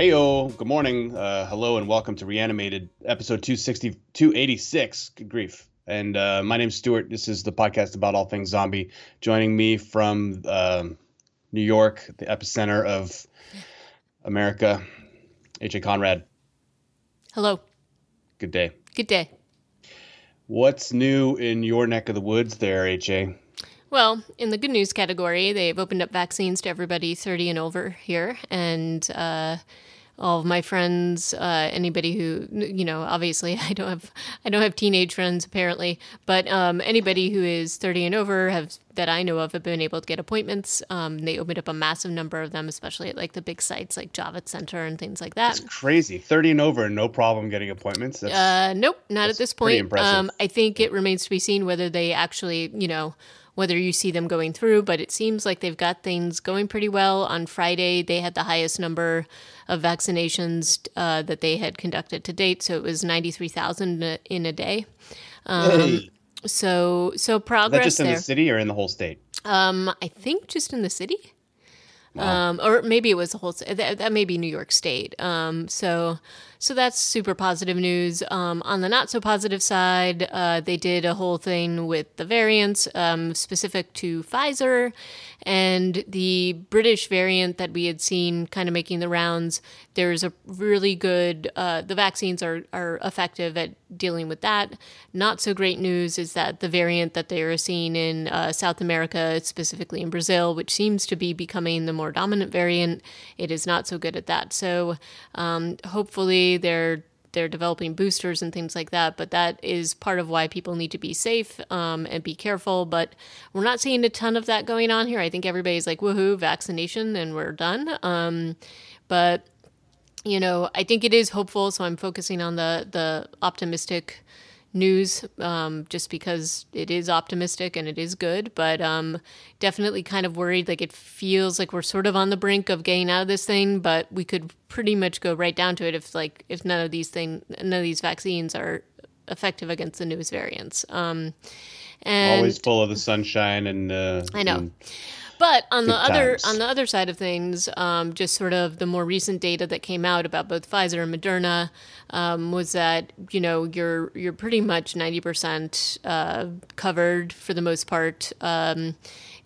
Heyo, good morning, uh, hello, and welcome to Reanimated, episode 260, 286. Good grief. And uh, my name's Stuart. This is the podcast about all things zombie. Joining me from uh, New York, the epicenter of America, AJ Conrad. Hello. Good day. Good day. What's new in your neck of the woods there, HA? Well, in the good news category, they've opened up vaccines to everybody 30 and over here. And uh, all of my friends, uh, anybody who, you know, obviously I don't have, I don't have teenage friends apparently, but um, anybody who is 30 and over have, that I know of have been able to get appointments. Um, they opened up a massive number of them, especially at like the big sites like Javits Center and things like that. That's crazy. 30 and over, no problem getting appointments. That's, uh, nope, not at this point. impressive. Um, I think it remains to be seen whether they actually, you know, whether you see them going through, but it seems like they've got things going pretty well. On Friday, they had the highest number of vaccinations uh, that they had conducted to date, so it was 93,000 in a day. Um, Hey. So, so Is progress that just in there. the city or in the whole state? Um, I think just in the city. Um, or maybe it was the whole. That, that may be New York State. Um, so, so that's super positive news. Um, on the not so positive side, uh, they did a whole thing with the variants um, specific to Pfizer and the British variant that we had seen kind of making the rounds. There's a really good. Uh, the vaccines are are effective at dealing with that. Not so great news is that the variant that they are seeing in uh, South America, specifically in Brazil, which seems to be becoming the more dominant variant, it is not so good at that. So um, hopefully they're they're developing boosters and things like that, but that is part of why people need to be safe um, and be careful. But we're not seeing a ton of that going on here. I think everybody's like, woohoo, vaccination, and we're done. Um, but you know, I think it is hopeful. So I'm focusing on the the optimistic news, um, just because it is optimistic and it is good. But um, definitely kind of worried. Like it feels like we're sort of on the brink of getting out of this thing, but we could pretty much go right down to it if like if none of these thing none of these vaccines are effective against the newest variants. Um, and Always full of the sunshine and. Uh, I know. and- But on the other times. on the other side of things, um, just sort of the more recent data that came out about both Pfizer and Moderna um, was that you know you're you're pretty much ninety percent uh, covered for the most part. Um,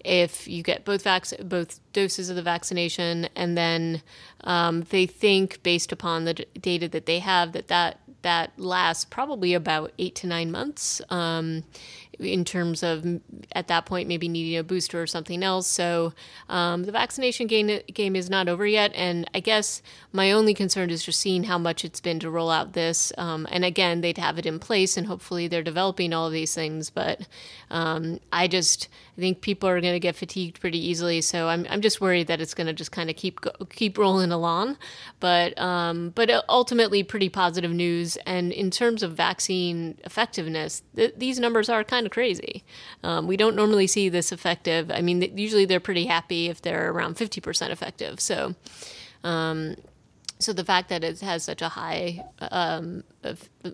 if you get both vac- both doses of the vaccination, and then um, they think, based upon the d- data that they have, that that that lasts probably about eight to nine months. Um, in terms of at that point maybe needing a booster or something else. So um, the vaccination game, game is not over yet. And I guess my only concern is just seeing how much it's been to roll out this. Um, and again, they'd have it in place and hopefully they're developing all of these things. But um, I just I think people are going to get fatigued pretty easily. So I'm, I'm just worried that it's going to just kind of keep keep rolling along. But um, but ultimately pretty positive news. And in terms of vaccine effectiveness, th- these numbers are kind of crazy. Um, we don't normally see this effective. I mean, usually they're pretty happy if they're around 50% effective. So, um, so the fact that it has such a high um,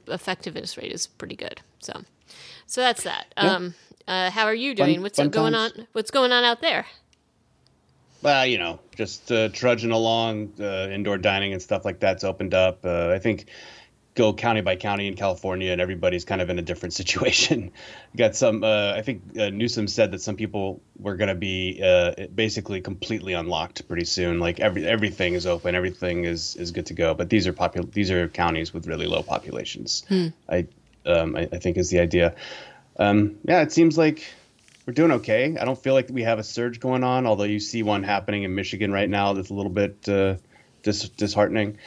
effectiveness rate is pretty good. So, so that's that. Um, uh, how are you doing? Fun- What's fun going times. on? What's going on out there? Well, you know, just uh, trudging along. Uh, indoor dining and stuff like that's opened up. Uh, I think go county by county in California, and everybody's kind of in a different situation. Got some. Uh, I think uh, Newsom said that some people were going to be uh, basically completely unlocked pretty soon. Like every everything is open, everything is is good to go. But these are popul- These are counties with really low populations. I, um, I I think is the idea. Um, yeah, it seems like we're doing okay. I don't feel like we have a surge going on, although you see one happening in Michigan right now that's a little bit uh, dis- disheartening.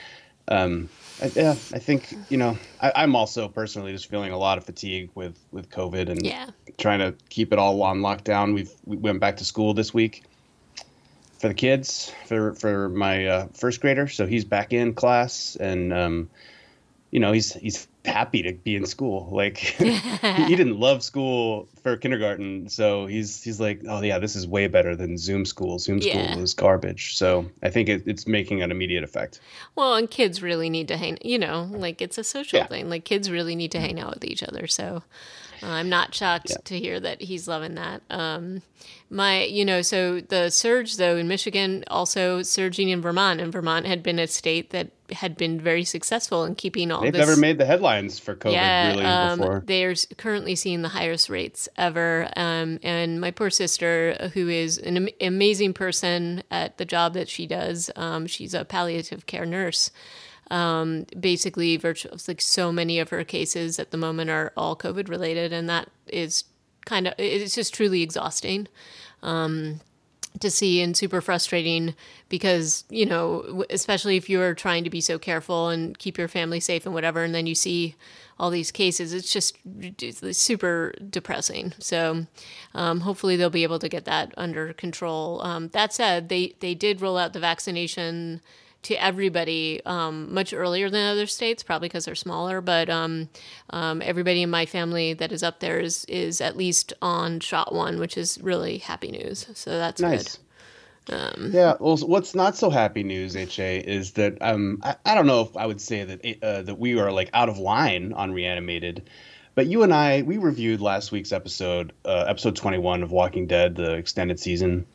Um, I, yeah, I think you know I, I'm also personally just feeling a lot of fatigue with with COVID and Yeah. trying to keep it all on lockdown. We've we went back to school this week for the kids for for my uh, first grader, so he's back in class and um, you know he's he's happy to be in school. Like he, he didn't love school for kindergarten, so he's he's like, oh yeah, this is way better than Zoom school. Zoom Yeah. school is garbage. So I think it, it's making an immediate effect. Well, and kids really need to hang, you know, like it's a social Yeah. thing. Like kids really need to mm-hmm. hang out with each other. So I'm not shocked Yeah. to hear that he's loving that. Um, my, you know, so the surge though in Michigan, also surging in Vermont, and Vermont had been a state that had been very successful in keeping all They've this. never made the headlines for COVID yeah, really um, before. they're currently seeing the highest rates ever. Um, and my poor sister, uh, who is an am- amazing person at the job that she does, um, she's a palliative care nurse. Um, basically, virtual like so many of her cases at the moment are all COVID related, and that is kind of it's just truly exhausting to see and super frustrating because you know especially if you're trying to be so careful and keep your family safe and whatever and then you see all these cases it's just it's super depressing. So um, hopefully they'll be able to get that under control. Um, that said they they did roll out the vaccination to everybody um, much earlier than other states, probably because they're smaller. But um, um, everybody in my family that is up there is is at least on shot one, which is really happy news. So that's Nice. good. Um, Yeah. Well, what's not so happy news, Ha, is that um, I, I don't know if I would say that uh, that we are like out of line on Reanimated, but you and I we reviewed last week's episode, uh, episode twenty one of Walking Dead, the extended season,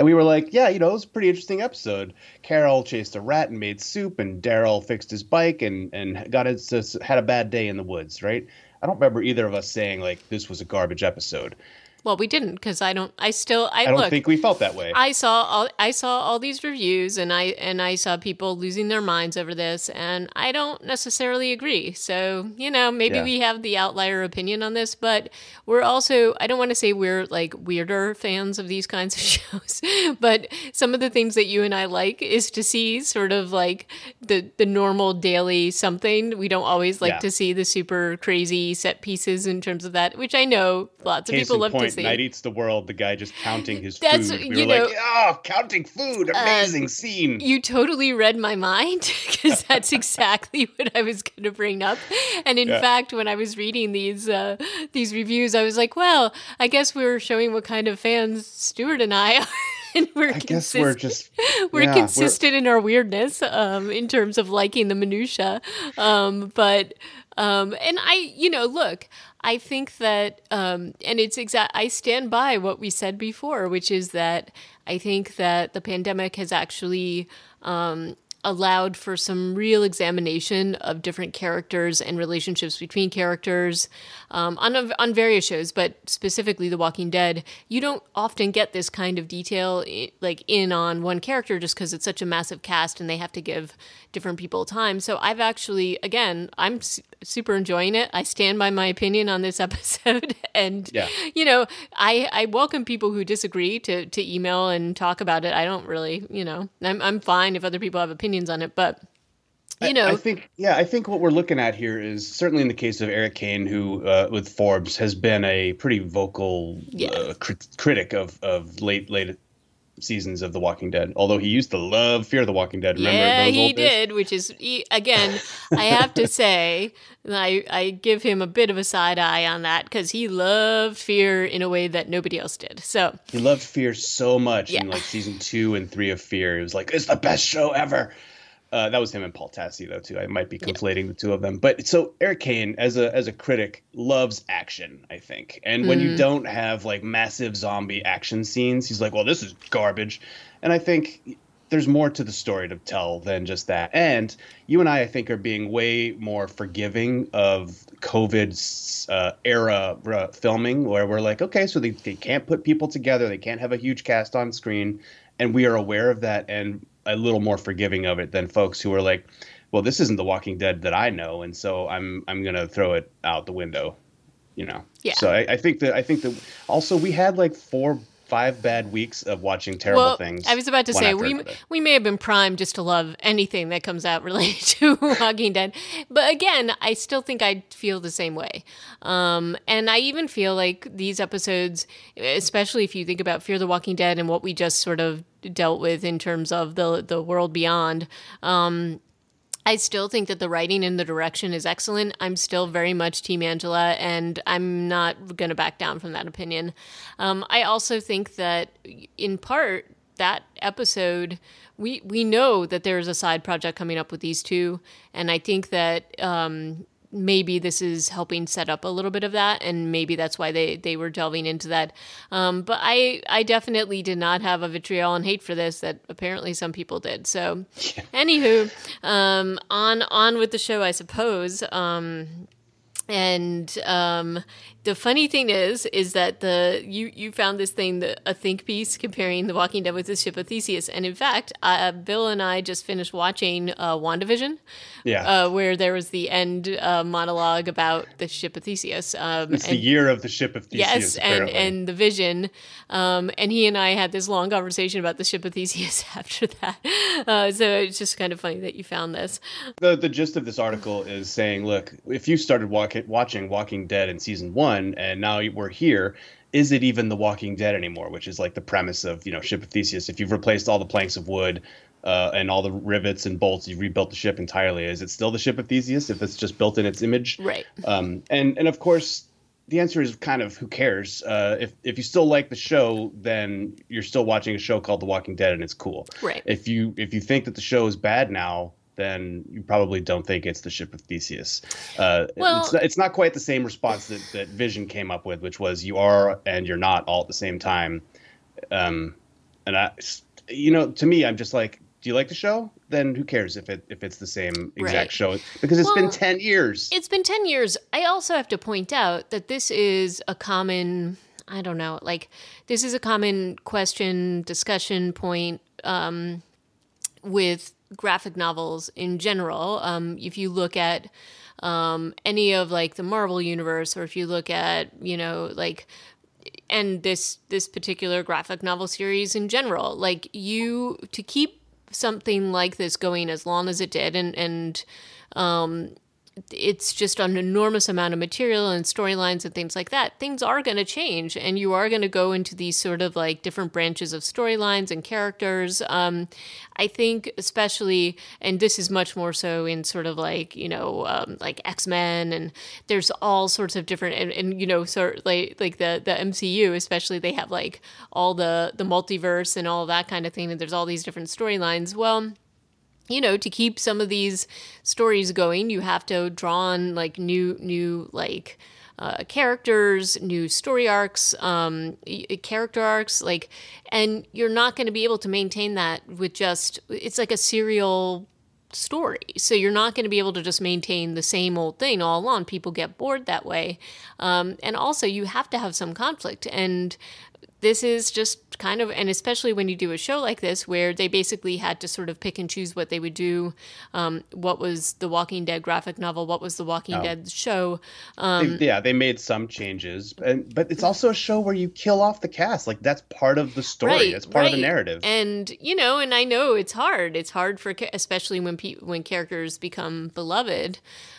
and we were like, yeah, you know, it was a pretty interesting episode. Carol chased a rat and made soup, and Daryl fixed his bike and and got had a bad day in the woods, right? I don't remember either of us saying like this was a garbage episode. Well, we didn't because I don't. I still. I, I don't look. think we felt that way. I saw all I saw all these reviews and I and I saw people losing their minds over this and I don't necessarily agree. So, you know, maybe Yeah. we have the outlier opinion on this, but we're also I don't want to say we're like weirder fans of these kinds of shows, but some of the things that you and I like is to see sort of like the the normal daily something. We don't always like Yeah. to see the super crazy set pieces in terms of that, which I know lots of people love point, to see. Night Eats the World, the guy just counting his That's- food. We you were know- like, oh, counting food, amazing scene. you totally read my mind because that's exactly what I was going to bring up. And in Yeah. fact, when I was reading these uh, these reviews, I was like, "Well, I guess we were showing what kind of fans Stuart and I are." And we're I guess we're just we're yeah, consistent in our weirdness um, in terms of liking the minutia, um, but um, and I, you know, look, I think that, um, and it's exact. I stand by what we said before, which is that I think that the pandemic has actually. Um, allowed for some real examination of different characters and relationships between characters um, on on various shows, but specifically The Walking Dead. You don't often get this kind of detail like in on one character just because it's such a massive cast and they have to give different people time. So I've actually, again, I'm su- super enjoying it. I stand by my opinion on this episode, and Yeah. you know, I I welcome people who disagree to to email and talk about it. I don't really, you know, I'm I'm fine if other people have opinions on it, but you know, I think yeah, I think what we're looking at here is certainly in the case of Erik Kain, who uh, with Forbes has been a pretty vocal Yeah. uh, crit- critic of of late late seasons of The Walking Dead. Although he used to love Fear of the Walking Dead. Remember yeah, he did, which is he, again, I have to say, I I give him a bit of a side eye on that because he loved Fear in a way that nobody else did. So He loved Fear so much in like season two and three of Fear. It was like it's the best show ever. Uh, that was him and Paul Tassi though too. I might be conflating the two of them. But so Erik Kain as a as a critic loves action, I think. And when you don't have like massive zombie action scenes, he's like, "Well, this is garbage." And I think there's more to the story to tell than just that. And you and I, I think, are being way more forgiving of COVID's uh, era uh, filming, where we're like, okay, so they, they can't put people together, they can't have a huge cast on screen, and we are aware of that and a little more forgiving of it than folks who are like, well, this isn't The Walking Dead that I know, and so I'm I'm gonna throw it out the window, you know. Yeah. So I, I think that I think that also we had like four. Five bad weeks of watching terrible well, things. I was about to say we another. we may have been primed just to love anything that comes out related to Walking Dead, but again, I still think I feel the same way. Um, and I even feel like these episodes, especially if you think about Fear the Walking Dead and what we just sort of dealt with in terms of the the world beyond. Um, I still think that the writing and the direction is excellent. I'm still very much Team Angela, and I'm not going to back down from that opinion. Um, I also think that, in part, that episode, we we know that there's a side project coming up with these two, and I think that um, maybe this is helping set up a little bit of that and maybe that's why they they were delving into that. Um, but i i definitely did not have a vitriol and hate for this that apparently some people did. So yeah. anywho um, on on with the show i suppose. Um, and um, the funny thing is, is that the you you found this thing, the, a think piece comparing The Walking Dead with the ship of Theseus, and in fact, uh, Bill and I just finished watching uh, WandaVision, yeah, uh, where there was the end uh, monologue about the ship of Theseus. Um, it's and, the year of the ship of Theseus. Yes, and and the vision, um, and he and I had this long conversation about the ship of Theseus after that. Uh, so it's just kind of funny that you found this. The the gist of this article is saying, look, if you started walk- watching Walking Dead in season one one, and now we're here. Is it even The Walking Dead anymore? Which is like the premise of you know Ship of Theseus. If you've replaced all the planks of wood uh, and all the rivets and bolts, you've rebuilt the ship entirely. Is it still the Ship of Theseus if it's just built in its image? Right. Um, and and of course the answer is kind of who cares. Uh, if if you still like the show, then you're still watching a show called The Walking Dead, and it's cool. Right. If you if you think that the show is bad now, then you probably don't think it's the ship of Theseus. Uh, well, it's, it's, not quite the same response that, that Vision came up with, which was you are and you're not all at the same time. Um, and I, you know, to me, I'm just like, do you like the show? Then who cares if it if it's the same exact right. show? Because it's well, been ten years. It's been ten years. I also have to point out that this is a common. I don't know, like this is a common question discussion point um, with graphic novels in general. Um, if you look at um, any of like the Marvel universe, or if you look at you know like and this this particular graphic novel series in general, like you to keep something like this going as long as it did, and and um, it's just an enormous amount of material and storylines and things like that. Things are going to change, and you are going to go into these sort of like different branches of storylines and characters. Um, I think, especially, and this is much more so in sort of like you know, um, like X Men, and there's all sorts of different, and, and you know, sort of like like the the MCU, especially, they have like all the the multiverse and all that kind of thing, and there's all these different storylines. Well you know to keep some of these stories going you have to draw on like new new like uh, characters new story arcs um, character arcs like and you're not going to be able to maintain that with just it's like a serial story. So you're not going to be able to just maintain the same old thing all along. People get bored that way. Um, and also you have to have some conflict. And this is just kind of, and especially when you do a show like this, where they basically had to sort of pick and choose what they would do. Um, what was the Walking Dead graphic novel? What was the Walking oh. Dead show? Um, they, yeah, they made some changes, and but it's also a show where you kill off the cast. Like that's part of the story. Right, it's part right. of the narrative. And you know, and I know it's hard. It's hard for especially when pe- when characters become beloved.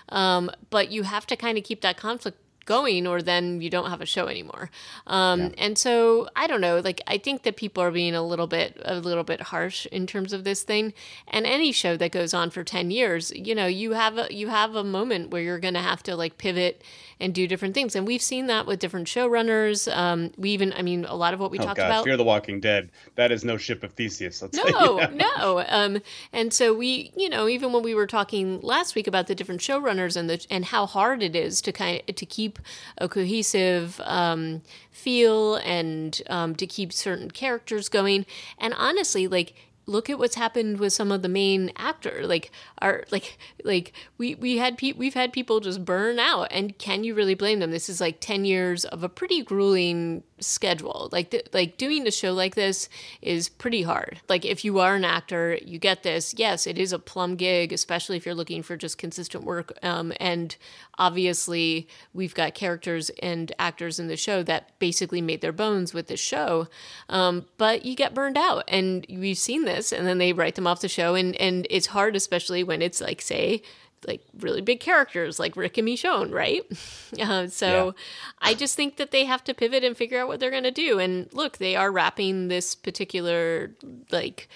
Um, but you have to kind of keep that conflict going or then you don't have a show anymore um, yeah. and so i don't know like i think that people are being a little bit a little bit harsh in terms of this thing and any show that goes on for 10 years you know you have a you have a moment where you're going to have to like pivot and do different things. And we've seen that with different showrunners. Um, we even, I mean, a lot of what we oh, talked gosh, about. Fear the Walking Dead. That is no ship of Theseus. no, no. Um, and so we, you know, even when we were talking last week about the different showrunners and the and how hard it is to kind of to keep a cohesive um, feel and um, to keep certain characters going. And honestly, like look at what's happened with some of the main actor like our like like we we had pe- we've had people just burn out and can you really blame them? This is like 10 years of a pretty grueling schedule. Like th- like doing a show like this is pretty hard. Like if you are an actor you get this. Yes it is a plum gig especially if you're looking for just consistent work um, and obviously we've got characters and actors in the show that basically made their bones with the show um, but you get burned out and we've seen this and then they write them off the show and and it's hard especially when it's like say like really big characters like Rick and Michonne, right? Uh, so yeah. I just think that they have to pivot and figure out what they're going to do. And look, they are wrapping this particular like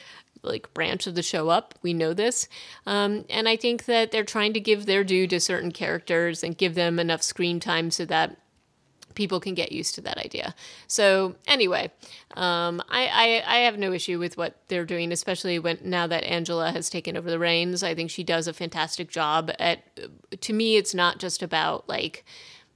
like branch of the show up. We know this, um, and I think that they're trying to give their due to certain characters and give them enough screen time so that people can get used to that idea. So anyway, um, I, I, I have no issue with what they're doing, especially when now that Angela has taken over the reins. I think she does a fantastic job. At to me, it's not just about like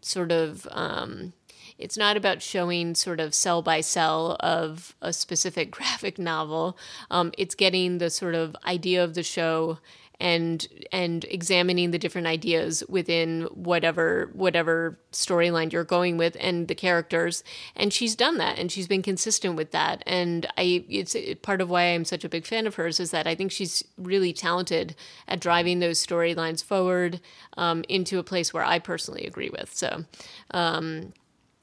sort of. Um, it's not about showing sort of cell by cell of a specific graphic novel. Um, it's getting the sort of idea of the show and and examining the different ideas within whatever whatever storyline you're going with and the characters. And she's done that and she's been consistent with that. And i it's part of why i'm such a big fan of hers is that i think she's really talented at driving those storylines forward um, into a place where i personally agree with. So um,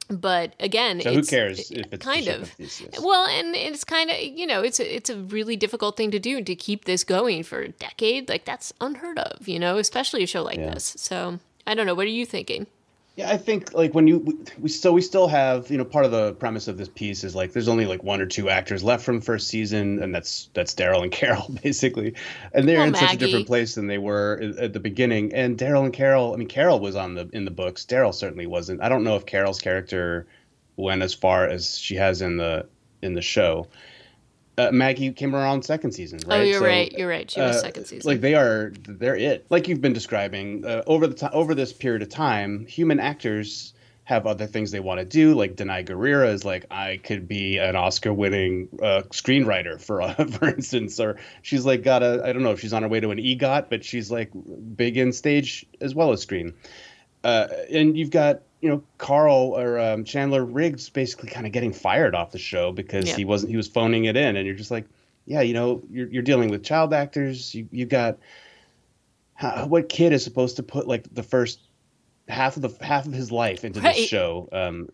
but again, so who cares if it's kind of well, and it's kind of you know it's a, it's a really difficult thing to do to keep this going for a decade. Like that's unheard of, you know, especially a show like yeah. this. So I don't know. What are you thinking? Yeah, I think like when you we, we so we still have you know part of the premise of this piece is like there's only like one or two actors left from first season, and that's that's Daryl and Carol basically, and they're well, in Maggie. such a different place than they were at the beginning. And Daryl and Carol, I mean Carol was on the in the books. Daryl certainly wasn't. I don't know if Carol's character went as far as she has in the in the show uh, Maggie came around second season, right? Oh, you're so, right. You're right. She was uh, second season. Like they are, they're it. Like you've been describing uh, over the time, over this period of time, human actors have other things they want to do. Like Danai Gurira is like, I could be an Oscar-winning uh, screenwriter, for for instance, or she's like got a, I don't know if she's on her way to an EGOT, but she's like big in stage as well as screen. Uh, and you've got you know Carl or um, Chandler Riggs basically kind of getting fired off the show because yeah. he wasn't he was phoning it in, and you're just like, yeah, you know, you're you're dealing with child actors. You you got how, what kid is supposed to put like the first half of the half of his life into right. this show? Um,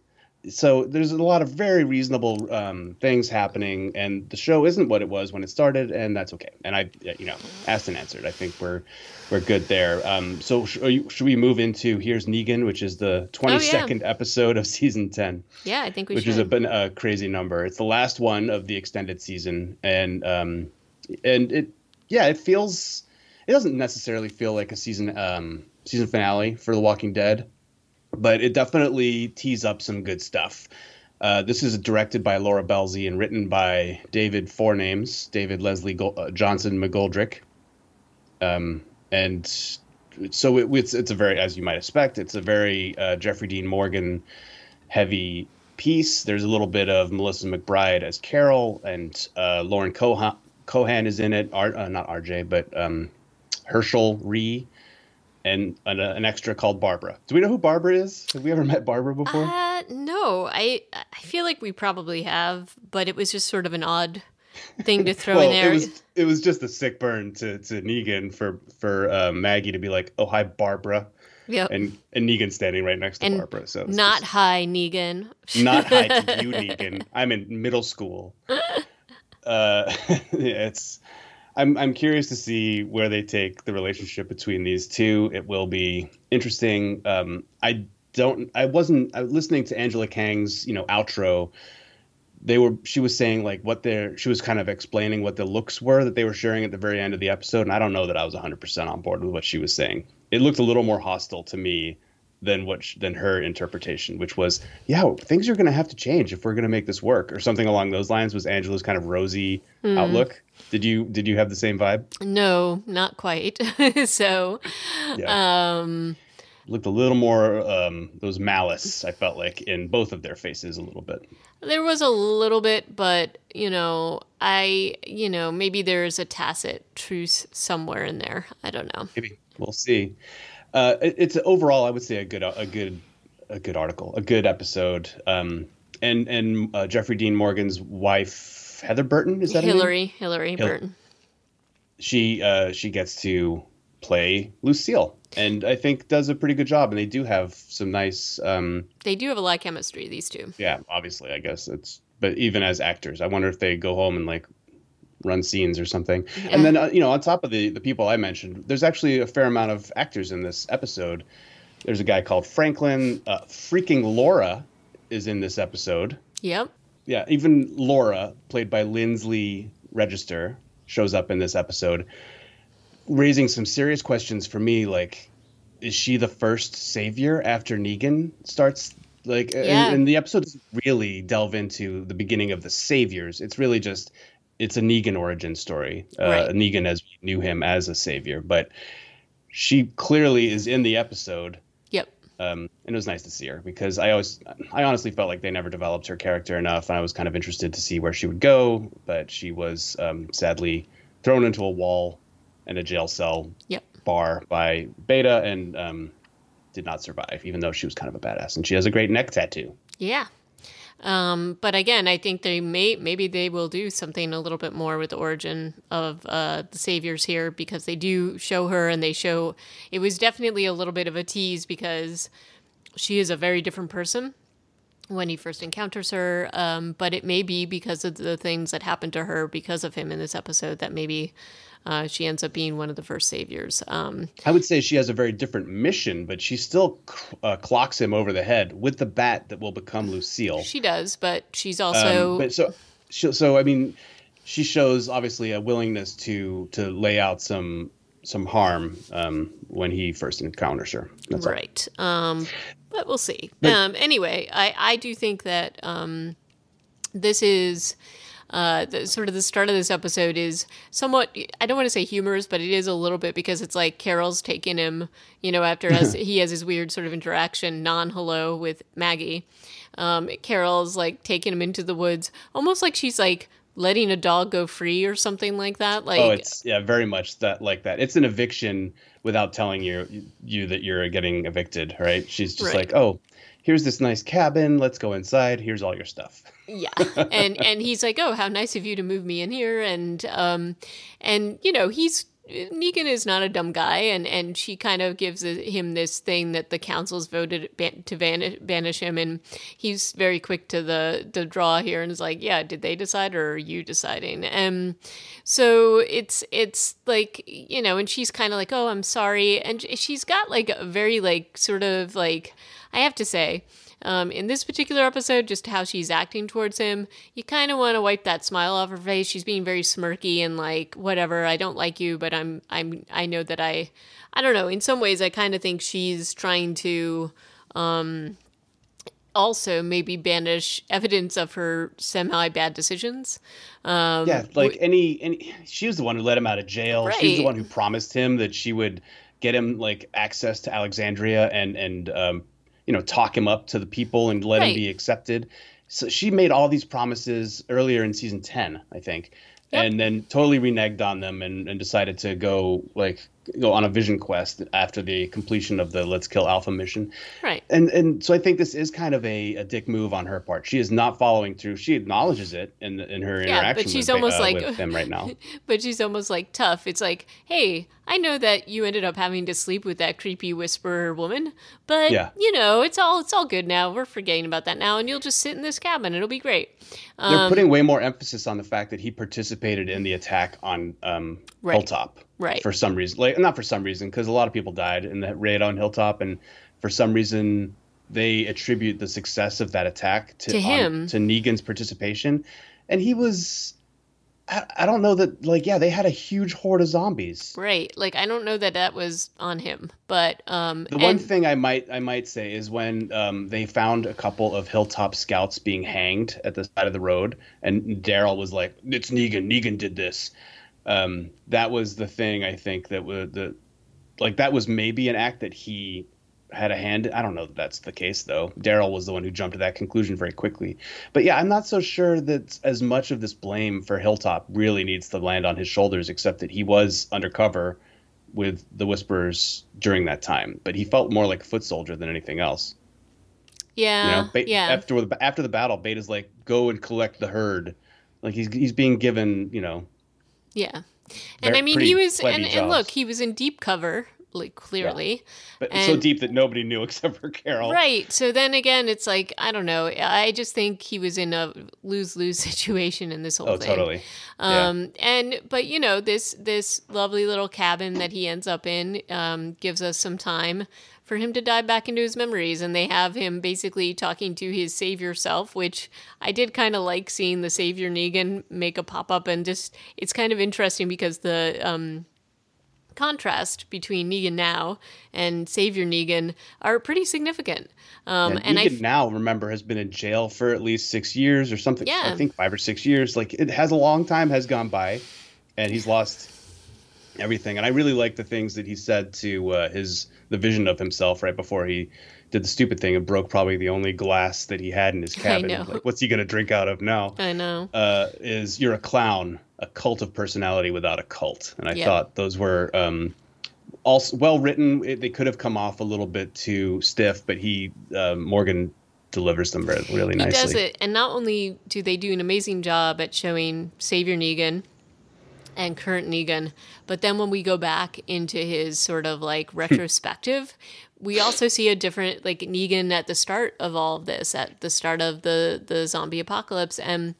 so there's a lot of very reasonable um, things happening, and the show isn't what it was when it started, and that's okay. And I, you know, asked and answered. I think we're we're good there. Um, so sh- you, should we move into here's Negan, which is the 22nd oh, yeah. episode of season 10? Yeah, I think we which should. Which is a, a, crazy number. It's the last one of the extended season, and um, and it yeah, it feels it doesn't necessarily feel like a season um season finale for The Walking Dead but it definitely tees up some good stuff. Uh, this is directed by Laura Belsey and written by David Four Names, David Leslie Go- uh, Johnson McGoldrick. Um, and so it, it's it's a very, as you might expect, it's a very uh, Jeffrey Dean Morgan heavy piece. There's a little bit of Melissa McBride as Carol, and uh, Lauren Cohan, Cohan is in it. R, uh, not RJ, but um, Hershel Rhee and an, an, extra called Barbara. Do we know who Barbara is? Have we ever met Barbara before? Uh, no, I I feel like we probably have, but it was just sort of an odd thing to throw well, in there. It was it was just a sick burn to to Negan for for uh, Maggie to be like, "Oh, hi, Barbara." Yep. And and Negan standing right next to and Barbara. So not just, hi, Negan. not hi to you, Negan. I'm in middle school. Uh, yeah, it's I'm I'm curious to see where they take the relationship between these two. It will be interesting. Um, I don't. I wasn't I was listening to Angela Kang's you know outro. They were. She was saying like what their. She was kind of explaining what the looks were that they were sharing at the very end of the episode, and I don't know that I was 100 percent on board with what she was saying. It looked a little more hostile to me than what she, than her interpretation, which was, yeah, things are going to have to change if we're going to make this work, or something along those lines. Was Angela's kind of rosy mm. outlook? Did you did you have the same vibe? No, not quite. so, yeah. um, looked a little more um, those malice. I felt like in both of their faces a little bit. There was a little bit, but you know, I you know maybe there's a tacit truce somewhere in there. I don't know. Maybe we'll see. Uh, it, it's overall, I would say a good a good a good article, a good episode. Um, and and uh, Jeffrey Dean Morgan's wife Heather Burton is that Hilarie Hilarie Hil- Burton. She uh, she gets to play Lucille, and I think does a pretty good job. And they do have some nice. Um, they do have a lot of chemistry. These two. Yeah, obviously, I guess it's. But even as actors, I wonder if they go home and like run scenes or something. Yeah. And then uh, you know, on top of the the people I mentioned, there's actually a fair amount of actors in this episode. There's a guy called Franklin. Uh, freaking Laura is in this episode. Yep. Yeah, even Laura, played by Lindsley Register, shows up in this episode, raising some serious questions for me. Like, is she the first savior after Negan starts? Like, Yeah. and, and the episode doesn't really delve into the beginning of the saviors. It's really just it's a Negan origin story. Uh, Right. Negan as we knew him as a savior, but she clearly is in the episode Yep. um, and it was nice to see her because I always, I honestly felt like they never developed her character enough, and I was kind of interested to see where she would go, but she was um, sadly thrown into a wall and a jail cell Yep. bar by Beta and um, did not survive, even though she was kind of a badass, and she has a great neck tattoo. Yeah. Um, but again, I think they may maybe they will do something a little bit more with the origin of uh, the saviors here because they do show her and they show it was definitely a little bit of a tease because she is a very different person when he first encounters her. Um, but it may be because of the things that happened to her because of him in this episode that maybe uh, she ends up being one of the first saviors. Um, I would say she has a very different mission, but she still uh, clocks him over the head with the bat that will become Lucille. she does, but she's Um, also but so, so, so I mean, she shows obviously a willingness to to lay out some some harm um, when he first encounters her. That's right. Um, but we'll see. But- um, anyway, I, I do think that um, this is uh, the, sort of the start of this episode is somewhat. I don't want to say humorous, but it is a little bit because it's like Carol's taking him, you know, after as he has his weird sort of interaction, non hello with Maggie. Um, Carol's like taking him into the woods, almost like she's like letting a dog go free or something like that. Like, Oh, it's yeah, very much that like that. It's an eviction without telling you you that you're getting evicted, right? She's just Right. like, oh, here's this nice cabin. Let's go inside. Here's all your stuff. yeah and and he's like oh how nice of you to move me in here and um and you know he's Negan is not a dumb guy, and, and she kind of gives him this thing that the council's voted ban- to banish, banish him, and he's very quick to the the draw here, and is like, yeah, did they decide or are you deciding? And so it's it's like you know, and she's kind of like, oh, I'm sorry, and she's got like a very like sort of like I have to say, um, in this particular episode, just how she's acting towards him, you kind of want to wipe that smile off her face. She's being very smirky and like, whatever. I don't like you, but I'm, I'm, I know that I, I don't know. In some ways, I kind of think she's trying to, um, also maybe banish evidence of her semi bad decisions. Um, Yeah, like any any she was the one who let him out of jail. She's the one who promised him that she would get him like access to Alexandria and and um, you know talk him up to the people and let him be accepted. So she made all these promises earlier in season ten, I think, Yep. and then totally reneged on them and, and decided to go like go on a vision quest after the completion of the Let's Kill Alpha mission right. and and so I think this is kind of a, a dick move on her part. She is not following through. She acknowledges it in in her Yeah, but interaction she's with, almost uh, like- with him right now. but she's almost like tough. It's like, hey, I know that you ended up having to sleep with that creepy whisperer woman, but Yeah. you know, it's all it's all good now. We're forgetting about that now, and you'll just sit in this cabin. It'll be great. They're Um, putting way more emphasis on the fact that he participated in the attack on um, Right. Hilltop Right. for some reason. Like not for some reason, because a lot of people died in the raid on Hilltop, and for some reason they attribute the success of that attack to, To on- him. to Negan's participation, and he was. I, I don't know that like yeah they had a huge horde of zombies. Right. Like I don't know that that was on him, but um The one thing I might I might say is when um, they found a couple of hilltop scouts being hanged at the side of the road, and Daryl was like, "It's Negan. Negan did this." Um, that was the thing I think that was the like that was maybe an act that he had a hand. I don't know that that's the case though. Daryl was the one who jumped to that conclusion very quickly. But yeah, I'm not so sure that as much of this blame for Hilltop really needs to land on his shoulders, except that he was undercover with the Whisperers during that time. But he felt more like a foot soldier than anything else. Yeah. You know, Be- yeah. after the after the battle, Beta's like, "Go and collect the herd." Like he's he's being given, you know, Yeah. And Very- I mean, he was, and, and look, he was in deep cover like clearly. Yeah. But and, so deep that nobody knew except for Carol. Right. So then again, it's like I don't know. I just think he was in a lose lose situation in this whole oh, thing. totally. Um, yeah. and but you know this this lovely little cabin that he ends up in um, gives us some time for him to dive back into his memories. And they have him basically talking to his savior self, which I did kind of like seeing the savior Negan make a pop up. And just, it's kind of interesting because the, um, contrast between Negan now and Savior Negan are pretty significant. Um, and, and Negan I f- now, remember, has been in jail for at least six years or something. Yeah. I think five or six years. Like it has a long time has gone by, and he's lost everything. And I really like the things that he said to uh, his the vision of himself right before he did the stupid thing and broke probably the only glass that he had in his cabin. Like, what's he gonna drink out of now? I know. Uh, is you're a clown, a cult of personality without a cult, and I thought those were um, also well written. It, they could have come off a little bit too stiff, but he uh, Morgan delivers them really nicely. He does it, and not only do they do an amazing job at showing Savior Negan and current Negan. But then when we go back into his sort of like retrospective, we also see a different like Negan at the start of all of this, at the start of the the zombie apocalypse, and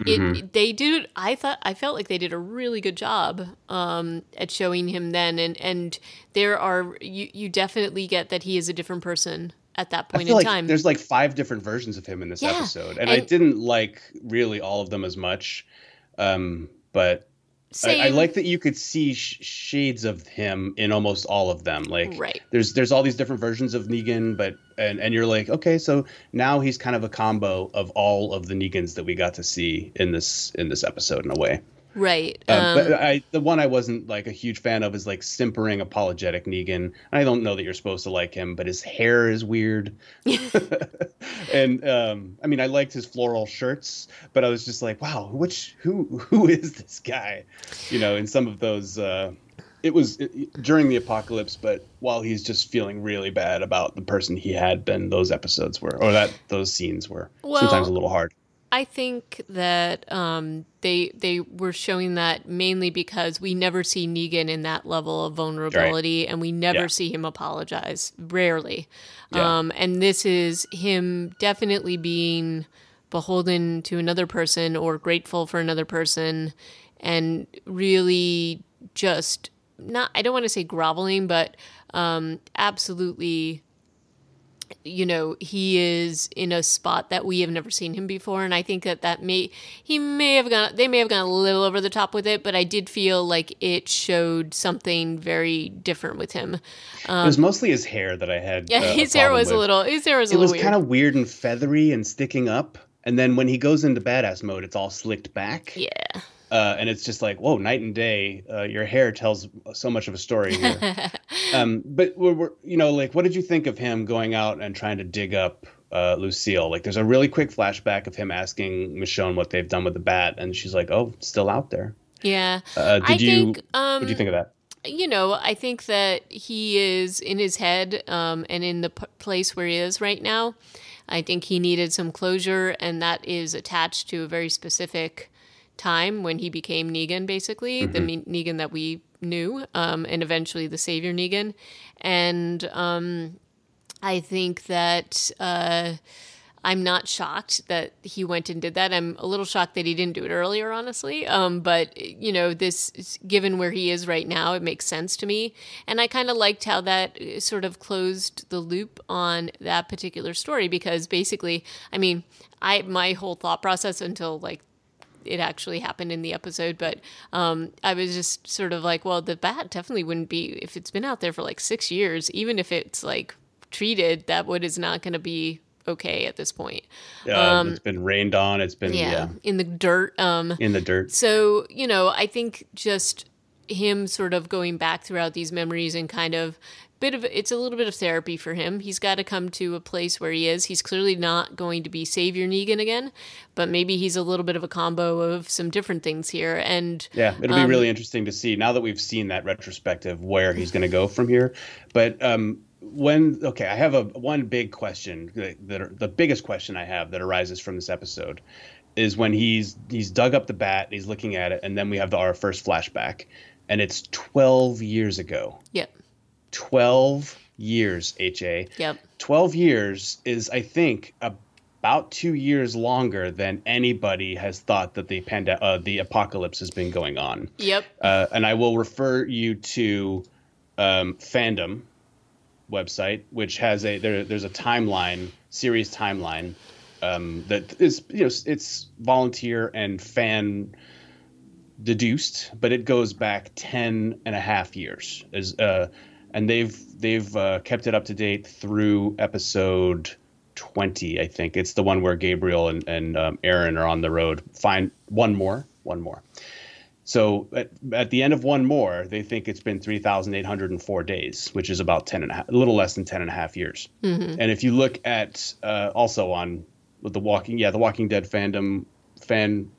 it mm-hmm. they did. I thought I felt like they did a really good job um, at showing him then, and and there are you you definitely get that he is a different person at that point in like time. There's like five different versions of him in this yeah. episode, and, and, I didn't like really all of them as much. Um, but I, I, like that you could see sh- shades of him in almost all of them. Like, right. there's there's all these different versions of Negan, but and and you're like, okay, so now he's kind of a combo of all of the Negans that we got to see in this in this episode in a way. Right. Um, um, but I, the one I wasn't like a huge fan of is like simpering apologetic Negan. I don't know that you're supposed to like him, but his hair is weird. and um, I mean, I liked his floral shirts, but I was just like, wow, which who who is this guy? You know, in some of those. Uh, it was during the apocalypse, but while he's just feeling really bad about the person he had been, those episodes were, or that those scenes were well, sometimes a little hard. I think that um, they they were showing that mainly because we never see Negan in that level of vulnerability, right. and we never yeah. see him apologize. Rarely, yeah. um, and this is him definitely being beholden to another person or grateful for another person, and really just not. I don't want to say groveling, but um, absolutely you know he is in a spot that we have never seen him before. And i think that that may he may have gone they may have gone a little over the top with it but i did feel like it showed something very different with him. Um, it was mostly his hair that i had yeah uh, his hair was with. a little his hair was a little it little was kind of weird and feathery and sticking up and then when he goes into badass mode it's all slicked back. Yeah uh, and it's just like whoa night and day uh, your hair tells so much of a story here. Um, but we're, we're, you know like what did you think of him going out and trying to dig up uh, lucille? Like there's a really quick flashback of him asking michonne what they've done with the bat and she's like oh still out there. Yeah. Uh, did I you think, um, what did you think of that? you know, I think that he is in his head um, and in the p- place where he is right now. I think he needed some closure, and that is attached to a very specific time when he became Negan, basically mm-hmm. the Negan that we knew, um, and eventually the Savior Negan. And um, I think that uh, I'm not shocked that he went and did that. I'm a little shocked that he didn't do it earlier, honestly. Um, but you know, this given where he is right now, it makes sense to me. And I kind of liked how that uh, sort of closed the loop on that particular story because basically, I mean, I my whole thought process until like it actually happened in the episode, but um, I was just sort of like, well, the bat definitely wouldn't be if it's been out there for like six years, even if it's like treated, that wood is not going to be okay at this point. Yeah, um, it's been rained on. It's been yeah, yeah. in the dirt. Um, in the dirt. So you know, I think just him sort of going back throughout these memories and kind of bit of it's a little bit of therapy for him. He's got to come to a place where he is. He's clearly not going to be Savior Negan again, but maybe he's a little bit of a combo of some different things here. And yeah, it'll um, be really interesting to see now that we've seen that retrospective where he's going to go from here. But um, when okay, I have a one big question that, that the biggest question I have that arises from this episode is when he's he's dug up the bat, and he's looking at it, and then we have the, our first flashback, and it's twelve years ago. Yep 12 years, HA. Yep. 12 years is, I think, about two years longer than anybody has thought that the pand- uh, the apocalypse has been going on. Yep. Uh, and I will refer you to um, Fandom website, which has a there, there's a timeline, series timeline um, that is you know it's volunteer and fan deduced, but it goes back 10 and a half years. Is uh, and they've they've uh, kept it up to date through episode 20, I think. It's the one where Gabriel and, and um, Aaron are on the road. Find one more, one more. So at, at the end of one more, they think it's been 3,804 days, which is about 10 and a, half, a little less than 10 and a half years. Mm-hmm. And if you look at uh, also on with the Walking, yeah, the Walking Dead fandom fan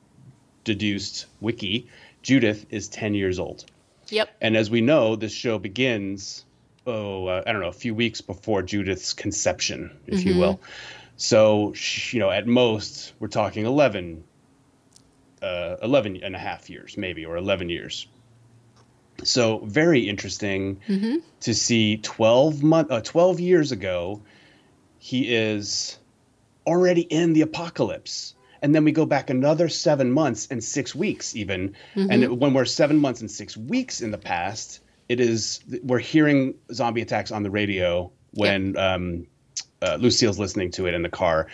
deduced wiki, Judith is 10 years old. Yep. And as we know, this show begins, oh, uh, I don't know, a few weeks before Judith's conception, if mm-hmm. you will. So, you know, at most, we're talking 11, uh, 11 and a half years, maybe, or 11 years. So, very interesting mm-hmm. to see 12, month, uh, 12 years ago, he is already in the apocalypse and then we go back another seven months and six weeks even mm-hmm. and when we're seven months and six weeks in the past it is we're hearing zombie attacks on the radio when yep. um, uh, lucille's listening to it in the car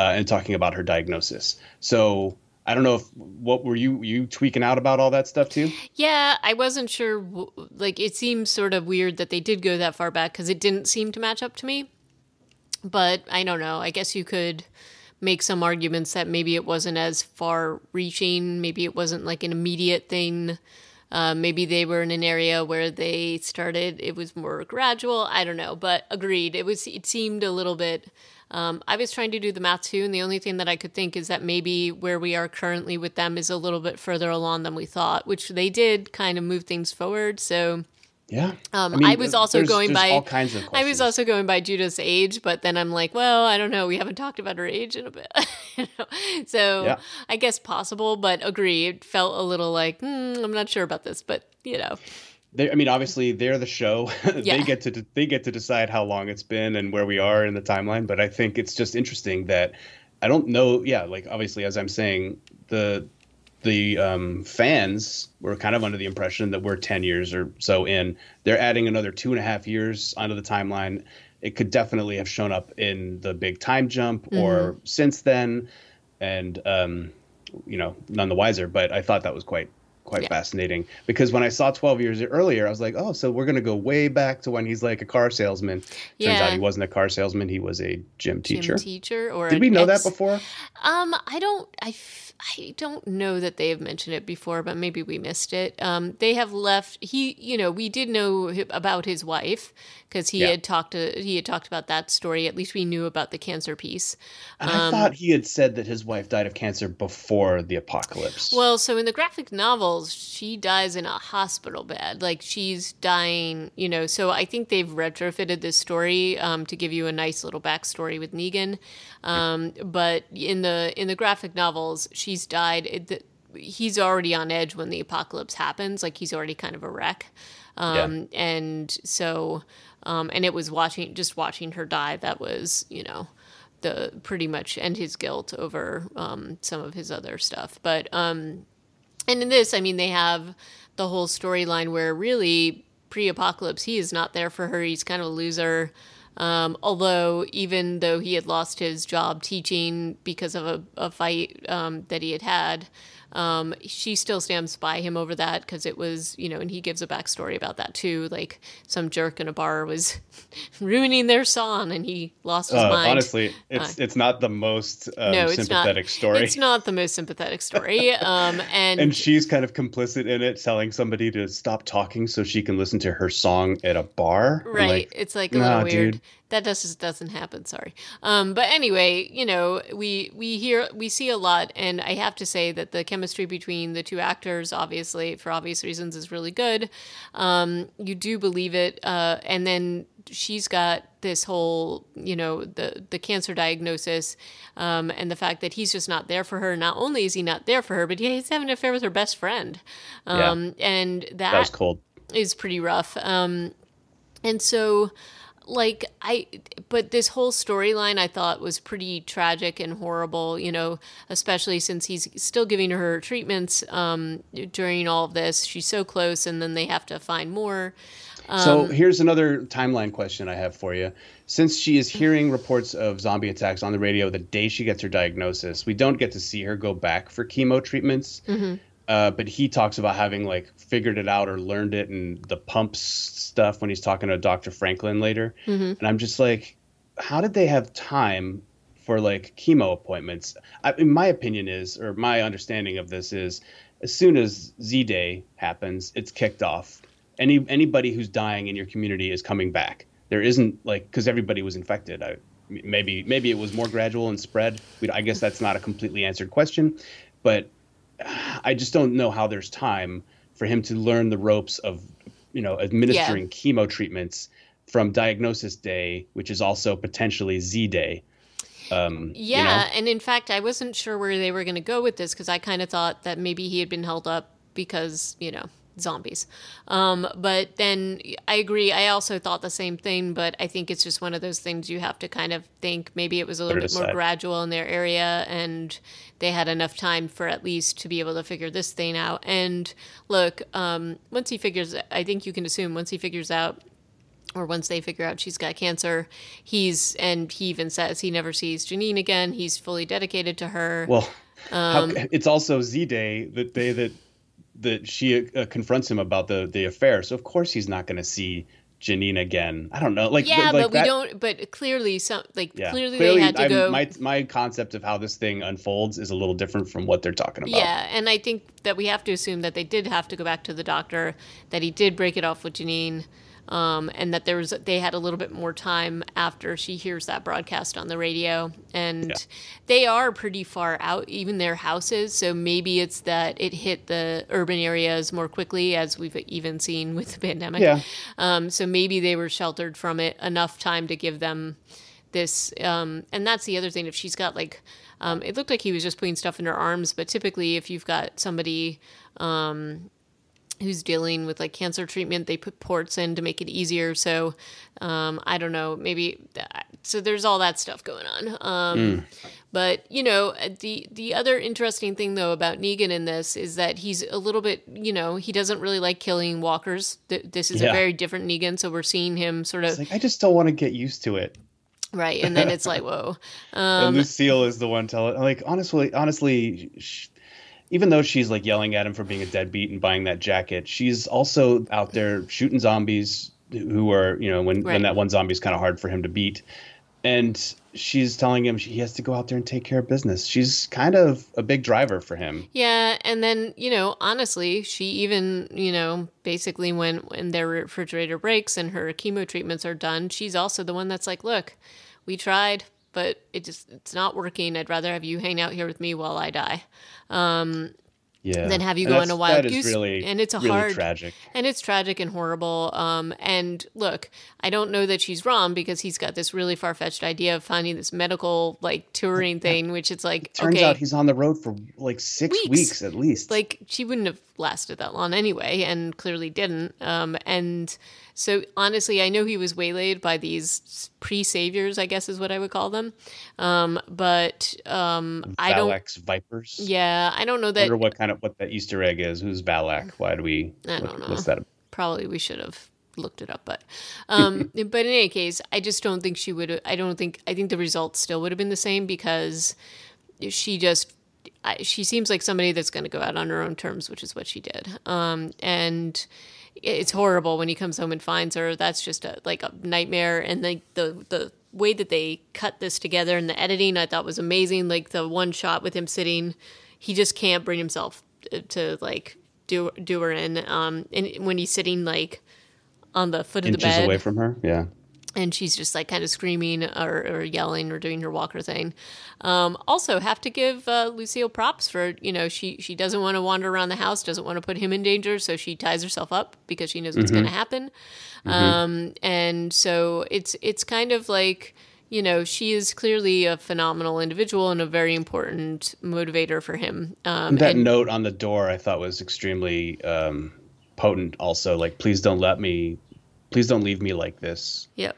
uh, and talking about her diagnosis so I don't know if what were you you tweaking out about all that stuff too? Yeah, I wasn't sure. Like, it seems sort of weird that they did go that far back because it didn't seem to match up to me. But I don't know. I guess you could make some arguments that maybe it wasn't as far reaching, maybe it wasn't like an immediate thing. Uh, maybe they were in an area where they started, it was more gradual. I don't know, but agreed. It was, it seemed a little bit. Um, I was trying to do the math too, and the only thing that I could think is that maybe where we are currently with them is a little bit further along than we thought, which they did kind of move things forward. So yeah. Um, I, mean, I, was also going by all kinds of questions. I was also going by Judith's age, but then I'm like, well, I don't know. We haven't talked about her age in a bit. you know? So yeah. I guess possible, but agree. It felt a little like mm, I'm not sure about this, but you know. They, I mean, obviously they're the show. yeah. they get to they get to decide how long it's been and where we are in the timeline. But I think it's just interesting that I don't know. Yeah, like obviously, as I'm saying, the the um, fans were kind of under the impression that we're 10 years or so in. They're adding another two and a half years onto the timeline. It could definitely have shown up in the big time jump mm-hmm. or since then. And, um, you know, none the wiser. But I thought that was quite quite yeah. fascinating because when I saw 12 years earlier, I was like, oh, so we're going to go way back to when he's like a car salesman. Yeah. Turns out he wasn't a car salesman. He was a gym teacher. Gym teacher or Did we know ex- that before? Um, I don't, I I don't know that they have mentioned it before, but maybe we missed it. Um, they have left. He, you know, we did know about his wife because he yeah. had talked to he had talked about that story. At least we knew about the cancer piece. Um, I thought he had said that his wife died of cancer before the apocalypse. Well, so in the graphic novels, she dies in a hospital bed, like she's dying. You know, so I think they've retrofitted this story um, to give you a nice little backstory with Negan. Um, but in the in the graphic novels, she's died. It, he's already on edge when the apocalypse happens. Like he's already kind of a wreck. Um, yeah. And so, um, and it was watching just watching her die that was you know the pretty much and his guilt over um, some of his other stuff. But um, and in this, I mean, they have the whole storyline where really pre-apocalypse he is not there for her. He's kind of a loser. Um, although, even though he had lost his job teaching because of a, a fight um, that he had had, um, she still stands by him over that because it was, you know, and he gives a backstory about that too. Like some jerk in a bar was ruining their song and he lost his uh, mind. Honestly, it's uh, it's not the most um, no, sympathetic not, story. It's not the most sympathetic story. um, and and she's kind of complicit in it, telling somebody to stop talking so she can listen to her song at a bar. Right. Like, it's like a nah, little weird. Dude that just doesn't happen sorry. Um, but anyway you know we we hear we see a lot and i have to say that the chemistry between the two actors obviously for obvious reasons is really good. Um, you do believe it uh, and then she's got this whole you know the the cancer diagnosis um, and the fact that he's just not there for her. Not only is he not there for her but he's having an affair with her best friend. Um, yeah. and that, that is pretty rough. Um, And so like I but this whole storyline I thought was pretty tragic and horrible, you know, especially since he's still giving her treatments um, during all of this. She's so close and then they have to find more. Um, so here's another timeline question I have for you. Since she is hearing reports of zombie attacks on the radio the day she gets her diagnosis, we don't get to see her go back for chemo treatments. Mm-hmm. Uh, but he talks about having like figured it out or learned it and the pumps stuff when he's talking to Dr. Franklin later. Mm-hmm. And I'm just like, how did they have time for like chemo appointments? I, in my opinion is, or my understanding of this is, as soon as Z Day happens, it's kicked off. Any anybody who's dying in your community is coming back. There isn't like because everybody was infected. I, maybe maybe it was more gradual and spread. We, I guess that's not a completely answered question, but I just don't know how there's time for him to learn the ropes of, you know, administering yeah. chemo treatments from diagnosis day, which is also potentially Z day. Um, yeah, you know? and in fact, I wasn't sure where they were going to go with this because I kind of thought that maybe he had been held up because you know zombies. Um, but then I agree. I also thought the same thing, but I think it's just one of those things you have to kind of think maybe it was a little bit more gradual in their area and they had enough time for at least to be able to figure this thing out. And look, um, once he figures, I think you can assume once he figures out or once they figure out she's got cancer, he's and he even says he never sees Janine again. He's fully dedicated to her. Well, um, how, it's also Z Day, the day that that she uh, confronts him about the the affair. So of course he's not going to see Janine again. I don't know. Like yeah, like but we don't. But clearly, some like yeah. clearly, clearly, they had to I'm, go. My my concept of how this thing unfolds is a little different from what they're talking about. Yeah, and I think that we have to assume that they did have to go back to the doctor, that he did break it off with Janine um, and that there was they had a little bit more time after she hears that broadcast on the radio, and yeah. they are pretty far out, even their houses. So maybe it's that it hit the urban areas more quickly, as we've even seen with the pandemic. Yeah. Um, so maybe they were sheltered from it enough time to give them this. Um, and that's the other thing. If she's got like, um, it looked like he was just putting stuff in her arms, but typically if you've got somebody um, who's dealing with like cancer treatment they put ports in to make it easier. So um, i don't know maybe that, so there's all that stuff going on. Um, mm. but you know the the other interesting thing though about negan in this is that he's a little bit you know he doesn't really like killing walkers. This is yeah. a very different negan so we're seeing him sort of like, i just don't want to get used to it. Right and then it's like whoa. Um, and lucille is the one telling like honestly honestly even though she's like yelling at him for being a deadbeat and buying that jacket, she's also out there shooting zombies who are, you know, when, right. when that one zombie is kind of hard for him to beat. And she's telling him he has to go out there and take care of business. She's kind of a big driver for him. Yeah, and then you know, honestly, she even you know, basically when when their refrigerator breaks and her chemo treatments are done, she's also the one that's like, look, we tried, but it just it's not working. I'd rather have you hang out here with me while I die. Um, yeah. Than have you go on a wild goose. Really, and it's a really hard tragic. And it's tragic and horrible. Um, and look, I don't know that she's wrong because he's got this really far fetched idea of finding this medical like touring thing, which it's like it turns okay, out he's on the road for like six weeks. weeks at least. Like she wouldn't have lasted that long anyway, and clearly didn't. Um, and so honestly, I know he was waylaid by these pre-saviors, I guess is what I would call them. Um, but um, I don't. vipers. Yeah, I don't know that. I wonder what kind of what that Easter egg is. Who's Balak? Why do we? I don't know. What's that? Probably we should have looked it up, but um, but in any case, I just don't think she would. I don't think. I think the results still would have been the same because she just she seems like somebody that's going to go out on her own terms, which is what she did. Um, and it's horrible when he comes home and finds her. That's just a, like a nightmare. And the, the the way that they cut this together and the editing, I thought was amazing. Like the one shot with him sitting, he just can't bring himself to, to like do do her in. Um, and when he's sitting like on the foot of the bed, away from her, yeah and she's just like kind of screaming or, or yelling or doing her walker thing. Um, also, have to give uh, Lucille props for you know she she doesn't want to wander around the house, doesn't want to put him in danger, so she ties herself up because she knows what's mm-hmm. going to happen. Mm-hmm. Um, and so it's it's kind of like you know she is clearly a phenomenal individual and a very important motivator for him. Um, that and, note on the door I thought was extremely um, potent. Also, like please don't let me please don't leave me like this. Yep.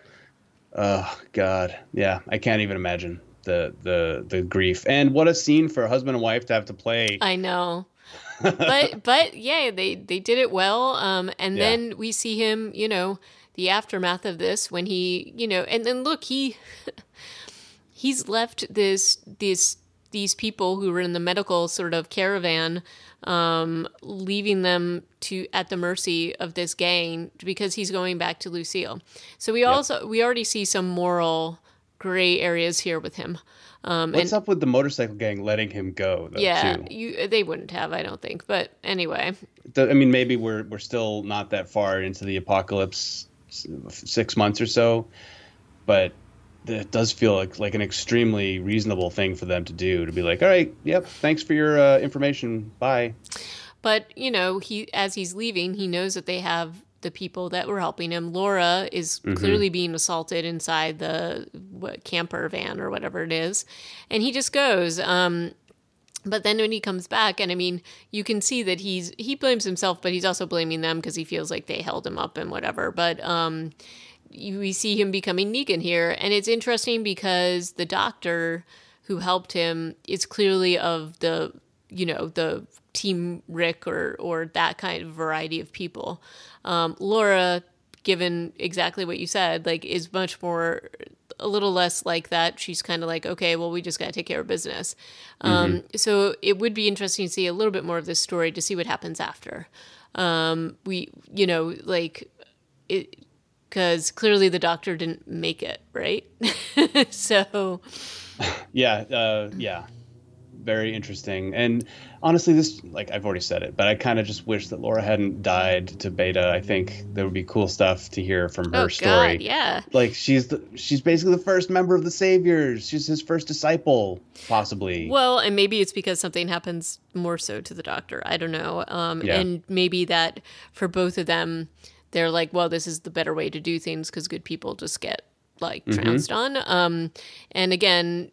Oh God, yeah, I can't even imagine the the the grief and what a scene for a husband and wife to have to play. I know. but but yeah, they they did it well. Um, and Yeah. then we see him, you know, the aftermath of this when he, you know, and then look, he he's left this this these people who were in the medical sort of caravan um leaving them to at the mercy of this gang because he's going back to Lucille. So we also we already see some moral gray areas here with him. Um What's up with the motorcycle gang letting him go? Though, yeah, you they wouldn't have, I don't think. But anyway, I mean, maybe we're we're still not that far into the apocalypse, six months or so, but it does feel like like an extremely reasonable thing for them to do to be like, all right, yep, thanks for your uh, information, bye. But you know, he as he's leaving, he knows that they have the people that were helping him. Laura is clearly being assaulted inside the what, camper van or whatever it is, and he just goes. Um, but then when he comes back, and I mean, you can see that he's he blames himself, but he's also blaming them because he feels like they held him up and whatever. But um, we see him becoming Negan here, and it's interesting because the doctor who helped him is clearly of the you know the team Rick or or that kind of variety of people. Um, Laura, given exactly what you said, like is much more a little less like that. She's kind of like, okay, well, we just got to take care of business. Um, so it would be interesting to see a little bit more of this story to see what happens after. Um, we, you know, like it, because clearly the doctor didn't make it, right? so Yeah, uh, yeah, very interesting. And honestly, this like I've already said it, but I kind of just wish that Laura hadn't died to Beta. I think there would be cool stuff to hear from her oh story. god, yeah. Like she's the she's basically the first member of the Saviors. She's his first disciple, possibly. Well, and maybe it's because something happens more so to the doctor. I don't know. Um, Yeah. And maybe that for both of them, they're like, well, this is the better way to do things because good people just get like Mm-hmm. trounced on. Um, and again,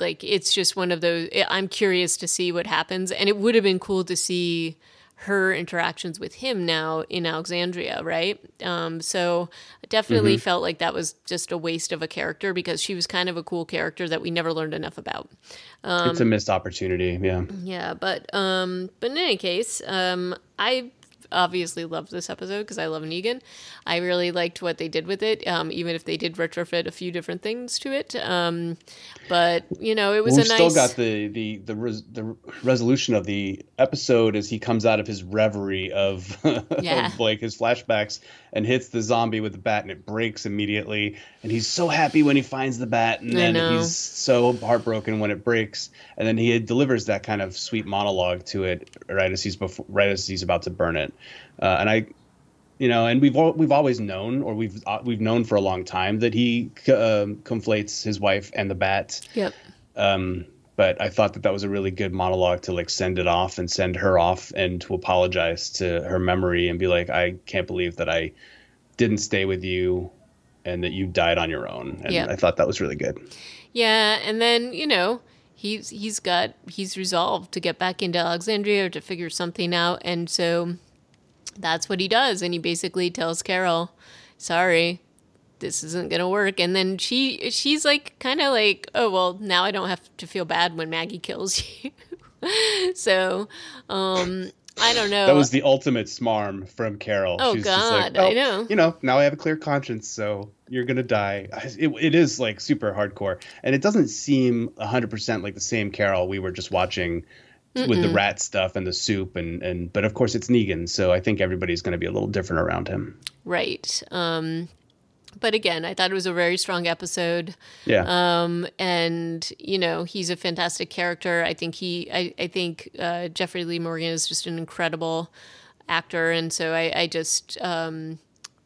like it's just one of those. I'm curious to see what happens, and it would have been cool to see her interactions with him now in Alexandria, right? Um, so I definitely Mm-hmm. felt like that was just a waste of a character because she was kind of a cool character that we never learned enough about. it's a missed opportunity. Yeah. Yeah, but um, but in any case, um, I obviously loved this episode because I love Negan. I really liked what they did with it, um, even if they did retrofit a few different things to it. Um, but you know, it was We've a nice. still got the the the, res, the resolution of the episode as he comes out of his reverie of, Yeah. of like his flashbacks and hits the zombie with the bat and it breaks immediately and he's so happy when he finds the bat and then he's so heartbroken when it breaks and then he delivers that kind of sweet monologue to it right as he's before right as he's about to burn it uh, and I you know, and we've al- we've always known, or we've uh, we've known for a long time that he um, conflates his wife and the bat. Yep. Um, but I thought that that was a really good monologue to like send it off and send her off and to apologize to her memory and be like, I can't believe that I didn't stay with you and that you died on your own. And Yeah. I thought that was really good. Yeah, and then you know he's he's got he's resolved to get back into Alexandria or to figure something out, and so that's what he does. And he basically tells Carol, "Sorry, this isn't gonna work." And then she she's like kind of like, "Oh well, now I don't have to feel bad when Maggie kills you." so um, I don't know. That was the ultimate smarm from Carol. Oh, She's just like, God, I "Oh, know." You know, now I have a clear conscience, so you're gonna die. It, it is like super hardcore, and it doesn't seem 100% like the same Carol we were just watching with the rat stuff and the soup, and and but of course it's Negan, so I think everybody's gonna be a little different around him. right. Um, but again, I thought it was a very strong episode. Yeah. um, and you know he's a fantastic character. I think he, I, I think uh, Jeffrey Dean Morgan is just an incredible actor, and so I, I just um,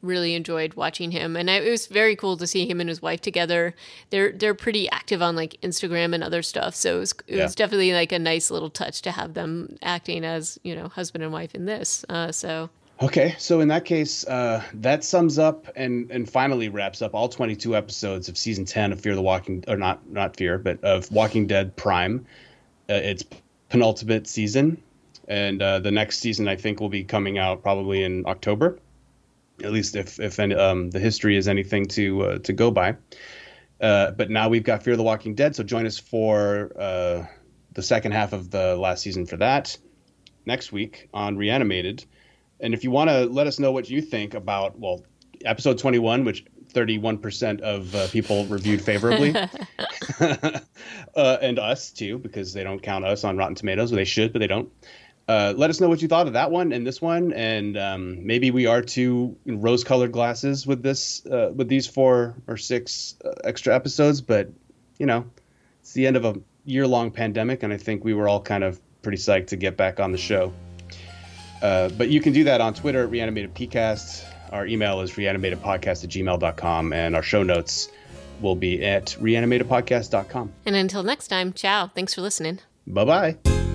really enjoyed watching him. And I, it was very cool to see him and his wife together. They're they're pretty active on like Instagram and other stuff, so it was it Yeah. was definitely like a nice little touch to have them acting as you know husband and wife in this. Uh, so Okay, so in that case, uh, that sums up and and finally wraps up all 22 episodes of season 10 of Fear the Walking, or not not Fear, but of Walking Dead Prime. Uh, it's penultimate season, and uh, the next season I think will be coming out probably in October. at least if if any, um, the history is anything to uh, to go by. Uh, but now we've got Fear the Walking Dead, so join us for uh, the second half of the last season for that next week on Reanimated. And if you want to let us know what you think about well, episode 21, which 31% of uh, people reviewed favorably, uh, and us too, because they don't count us on Rotten Tomatoes. Or they should, but they don't. Uh, let us know what you thought of that one and this one, and um, maybe we are two rose-colored glasses with this, uh, with these four or six uh, extra episodes. But you know, it's the end of a year-long pandemic, and I think we were all kind of pretty psyched to get back on the show. Uh, but you can do that on Twitter at Reanimated PCast. Our email is reanimatedpodcast at gmail.com, and our show notes will be at reanimatedpodcast.com. And until next time, ciao. Thanks for listening. Bye bye.